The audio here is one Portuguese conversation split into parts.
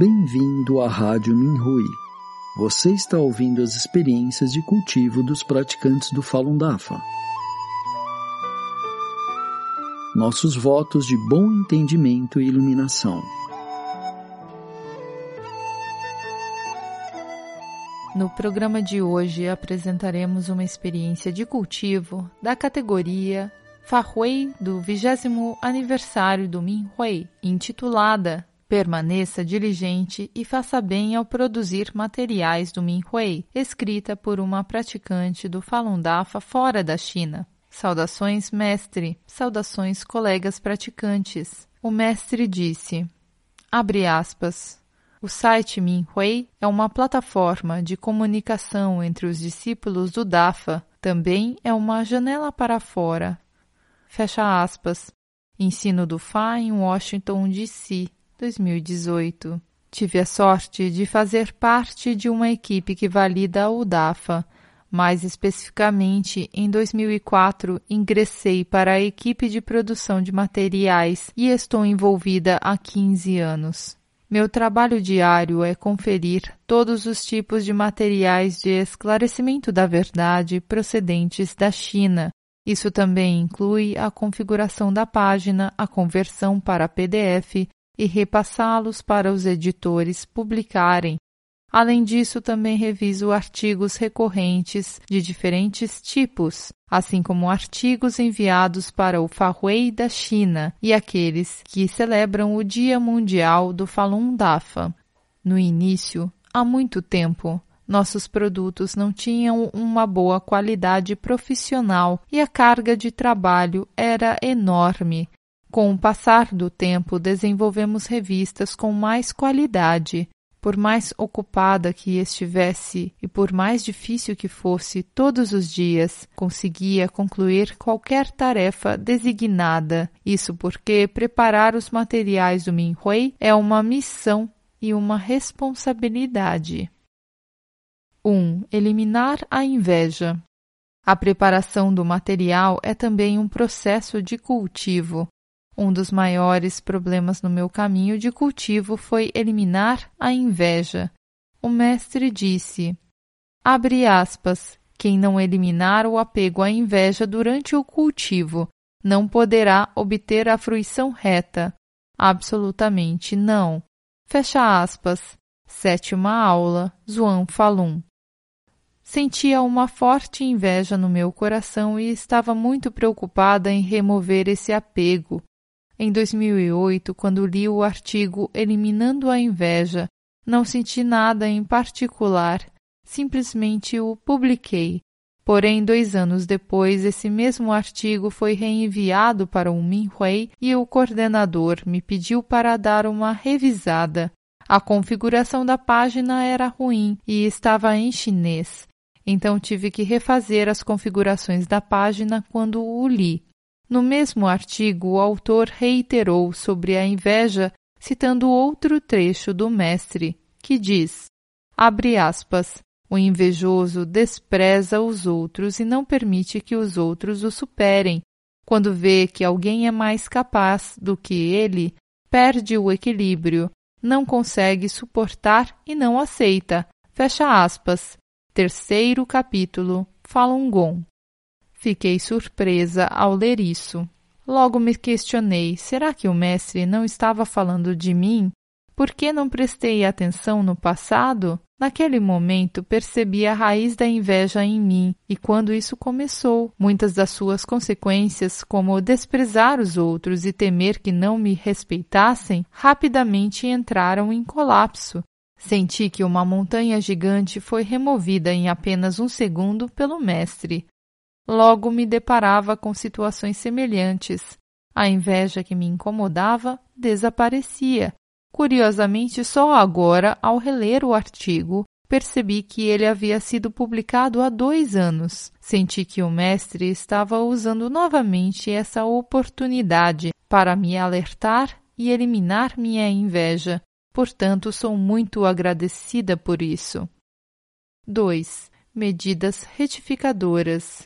Bem-vindo à Rádio Minhui. Você está ouvindo as experiências de cultivo dos praticantes do Falun Dafa. Nossos votos de bom entendimento e iluminação. No programa de hoje apresentaremos uma experiência de cultivo da categoria Fahui do 20 aniversário do Minhui, intitulada Permaneça diligente e faça bem ao produzir materiais do Minhui, escrita por uma praticante do Falun Dafa fora da China. Saudações, mestre. Saudações, colegas praticantes. O mestre disse: Abre aspas. O site Minhui é uma plataforma de comunicação entre os discípulos do Dafa. Também é uma janela para fora. Fecha aspas. Ensino do Fá em Washington, D.C. 2018. Tive a sorte de fazer parte de uma equipe que valida o DAFA. Mais especificamente, em 2004, ingressei para a equipe de produção de materiais e estou envolvida há 15 anos. Meu trabalho diário é conferir todos os tipos de materiais de esclarecimento da verdade procedentes da China. Isso também inclui a configuração da página, a conversão para PDF e repassá-los para os editores publicarem. Além disso, também reviso artigos recorrentes de diferentes tipos, assim como artigos enviados para o Fahui da China e aqueles que celebram o Dia Mundial do Falun Dafa. No início, há muito tempo, nossos produtos não tinham uma boa qualidade profissional e a carga de trabalho era enorme, com o passar do tempo, desenvolvemos revistas com mais qualidade. Por mais ocupada que estivesse e por mais difícil que fosse todos os dias, conseguia concluir qualquer tarefa designada. Isso porque preparar os materiais do Minhui é uma missão e uma responsabilidade. 1. Um, eliminar a inveja. A preparação do material é também um processo de cultivo. Um dos maiores problemas no meu caminho de cultivo foi eliminar a inveja. O mestre disse: abre aspas, quem não eliminar o apego à inveja durante o cultivo não poderá obter a fruição reta. Absolutamente não. Fecha aspas. Sétima aula, Zuan Falun. Sentia uma forte inveja no meu coração e estava muito preocupada em remover esse apego. Em 2008, quando li o artigo Eliminando a Inveja, não senti nada em particular, simplesmente o publiquei. Porém, dois anos depois, esse mesmo artigo foi reenviado para o Minhui e o coordenador me pediu para dar uma revisada. A configuração da página era ruim e estava em chinês, então tive que refazer as configurações da página quando o li. No mesmo artigo, o autor reiterou sobre a inveja, citando outro trecho do mestre, que diz: abre aspas, o invejoso despreza os outros e não permite que os outros o superem. Quando vê que alguém é mais capaz do que ele, perde o equilíbrio, não consegue suportar e não aceita. Fecha aspas. Terceiro capítulo, Falun. Fiquei surpresa ao ler isso. Logo me questionei: será que o mestre não estava falando de mim? Por que não prestei atenção no passado? Naquele momento percebi a raiz da inveja em mim, e quando isso começou, muitas das suas consequências, como desprezar os outros e temer que não me respeitassem, rapidamente entraram em colapso. Senti que uma montanha gigante foi removida em apenas um segundo pelo mestre. Logo me deparava com situações semelhantes. A inveja que me incomodava desaparecia. Curiosamente, só agora, ao reler o artigo, percebi que ele havia sido publicado há dois anos. Senti que o mestre estava usando novamente essa oportunidade para me alertar e eliminar minha inveja. Portanto, sou muito agradecida por isso. 2. Medidas retificadoras.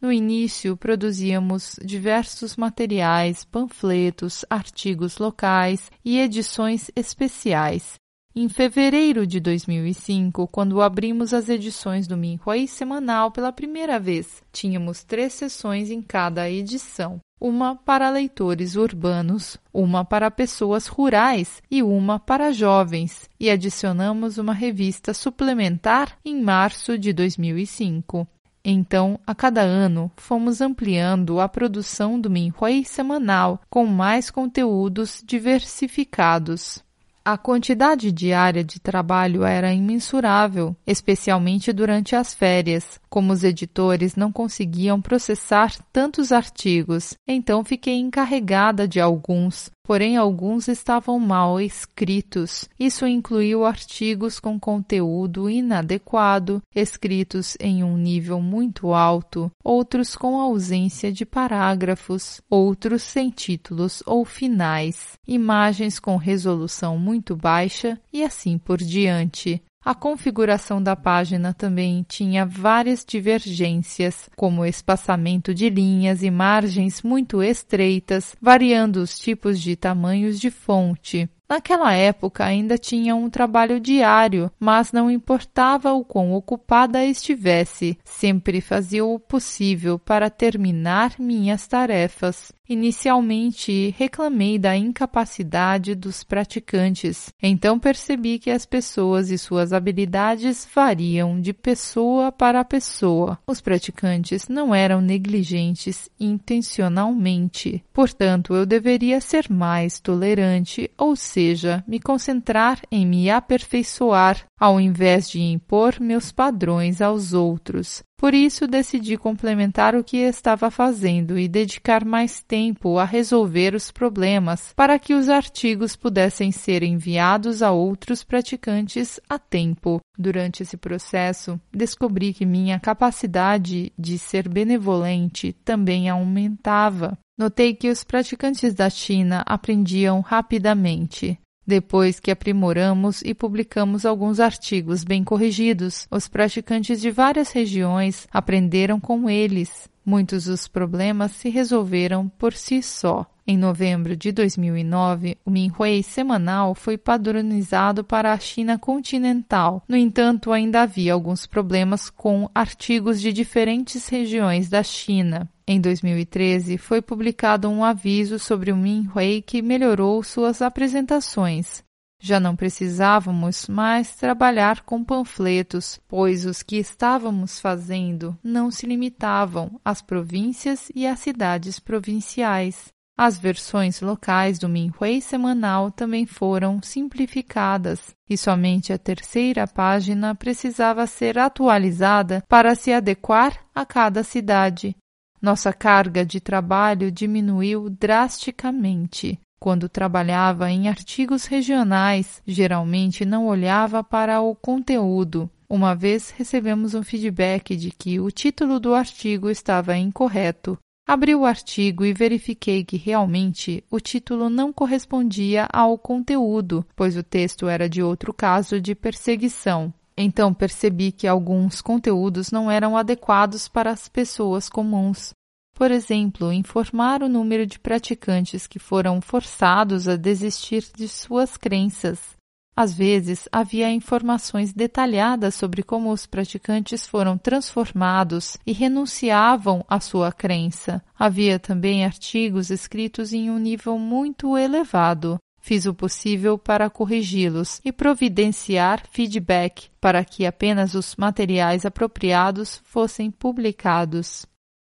No início, produzíamos diversos materiais, panfletos, artigos locais e edições especiais. em fevereiro de 2005, quando abrimos as edições do Minhui semanal pela primeira vez. Tínhamos três sessões em cada edição uma para leitores urbanos, uma para pessoas rurais e uma para jovens, e adicionamos uma revista suplementar em março de 2005. Então, a cada ano, fomos ampliando a produção do Minhui semanal com mais conteúdos diversificados. A quantidade diária de trabalho era imensurável, especialmente durante as férias. Como os editores não conseguiam processar tantos artigos, então fiquei encarregada de alguns, porém alguns estavam mal escritos. Isso incluiu artigos com conteúdo inadequado, escritos em um nível muito alto, outros com ausência de parágrafos, outros sem títulos ou finais, imagens com resolução muito baixa e assim por diante. A configuração da página também tinha várias divergências, como espaçamento de linhas e margens muito estreitas, variando os tipos de tamanhos de fonte. Naquela época ainda tinha um trabalho diário, mas não importava o quão ocupada estivesse, sempre fazia o possível para terminar minhas tarefas. Inicialmente reclamei da incapacidade dos praticantes, então percebi que as pessoas e suas habilidades variam de pessoa para pessoa. Os praticantes não eram negligentes intencionalmente, portanto, eu deveria ser mais tolerante, ou seja, me concentrar em me aperfeiçoar ao invés de impor meus padrões aos outros. Por isso, decidi complementar o que estava fazendo e dedicar mais tempo a resolver os problemas para que os artigos pudessem ser enviados a outros praticantes a tempo. Durante esse processo, descobri que minha capacidade de ser benevolente também aumentava. Notei que os praticantes da China aprendiam rapidamente. Depois que aprimoramos e publicamos alguns artigos bem corrigidos, os praticantes de várias regiões aprenderam com eles. Muitos dos problemas se resolveram por si só. Em novembro de 2009, o Minhui semanal foi padronizado para a China continental. No entanto, ainda havia alguns problemas com artigos de diferentes regiões da China. Em 2013, foi publicado um aviso sobre o Minhui que melhorou suas apresentações. Já não precisávamos mais trabalhar com panfletos, pois os que estávamos fazendo não se limitavam às províncias e às cidades provinciais. As versões locais do Minhui semanal também foram simplificadas e somente a terceira página precisava ser atualizada para se adequar a cada cidade. Nossa carga de trabalho diminuiu drasticamente. Quando trabalhava em artigos regionais, geralmente não olhava para o conteúdo. Uma vez recebemos um feedback de que o título do artigo estava incorreto. Abri o artigo e verifiquei que realmente o título não correspondia ao conteúdo, pois o texto era de outro caso de perseguição. Então percebi que alguns conteúdos não eram adequados para as pessoas comuns. Por exemplo, informar o número de praticantes que foram forçados a desistir de suas crenças. Às vezes, havia informações detalhadas sobre como os praticantes foram transformados e renunciavam à sua crença. Havia também artigos escritos em um nível muito elevado, Fiz o possível para corrigi-los e providenciar feedback para que apenas os materiais apropriados fossem publicados.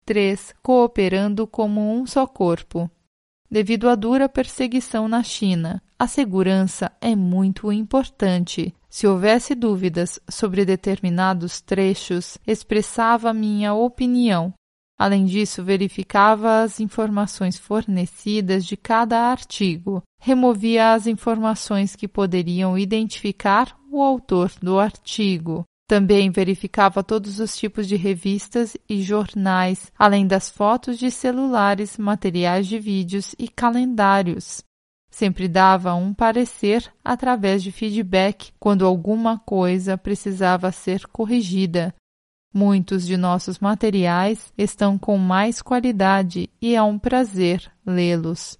3. Cooperando como um só corpo. Devido à dura perseguição na China, a segurança é muito importante. Se houvesse dúvidas sobre determinados trechos, expressava minha opinião Além disso, verificava as informações fornecidas de cada artigo, removia as informações que poderiam identificar o autor do artigo. Também verificava todos os tipos de revistas e jornais, além das fotos de celulares, materiais de vídeos e calendários. Sempre dava um parecer através de feedback quando alguma coisa precisava ser corrigida, Muitos de nossos materiais estão com mais qualidade e é um prazer lê-los.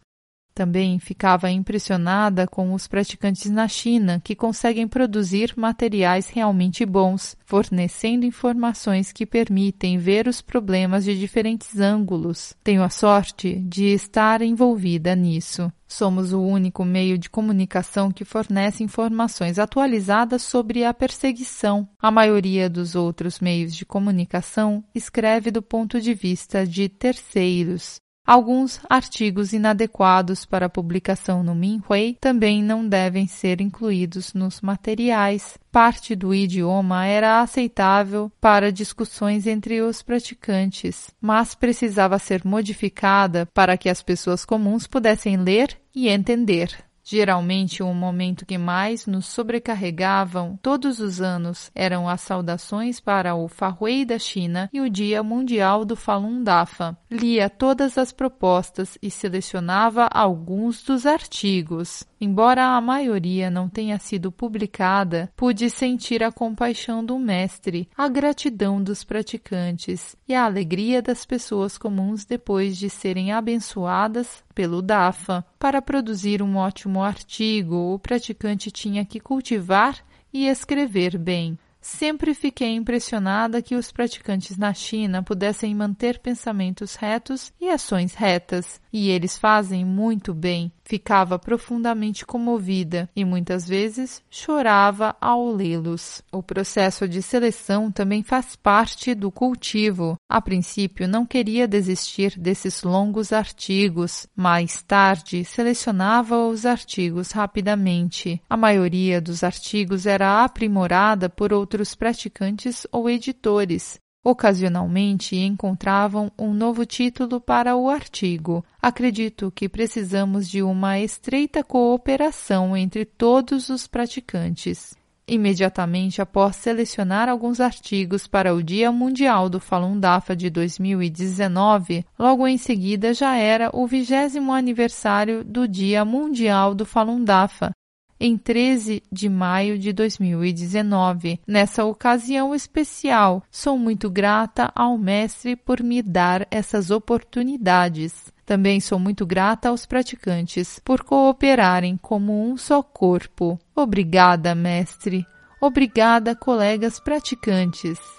Também ficava impressionada com os praticantes na China que conseguem produzir materiais realmente bons, fornecendo informações que permitem ver os problemas de diferentes ângulos. Tenho a sorte de estar envolvida nisso. Somos o único meio de comunicação que fornece informações atualizadas sobre a perseguição. A maioria dos outros meios de comunicação escreve do ponto de vista de terceiros. Alguns artigos inadequados para publicação no Minhui também não devem ser incluídos nos materiais. Parte do idioma era aceitável para discussões entre os praticantes, mas precisava ser modificada para que as pessoas comuns pudessem ler e entender. Geralmente, o momento que mais nos sobrecarregavam todos os anos eram as saudações para o Farhui da China e o Dia Mundial do Falun Dafa. Lia todas as propostas e selecionava alguns dos artigos. Embora a maioria não tenha sido publicada, pude sentir a compaixão do mestre, a gratidão dos praticantes e a alegria das pessoas comuns depois de serem abençoadas pelo DAFA. Para produzir um ótimo artigo, o praticante tinha que cultivar e escrever bem. Sempre fiquei impressionada que os praticantes na China pudessem manter pensamentos retos e ações retas, e eles fazem muito bem. Ficava profundamente comovida e muitas vezes chorava ao lê-los. O processo de seleção também faz parte do cultivo. A princípio não queria desistir desses longos artigos. Mais tarde selecionava os artigos rapidamente. A maioria dos artigos era aprimorada por outros praticantes ou editores. Ocasionalmente encontravam um novo título para o artigo. Acredito que precisamos de uma estreita cooperação entre todos os praticantes. Imediatamente após selecionar alguns artigos para o Dia Mundial do Falun Dafa de 2019, logo em seguida já era o vigésimo aniversário do Dia Mundial do Falun Dafa, em 13 de maio de 2019. Nessa ocasião especial, sou muito grata ao Mestre por me dar essas oportunidades. Também sou muito grata aos praticantes por cooperarem como um só corpo. Obrigada, Mestre. Obrigada, colegas praticantes.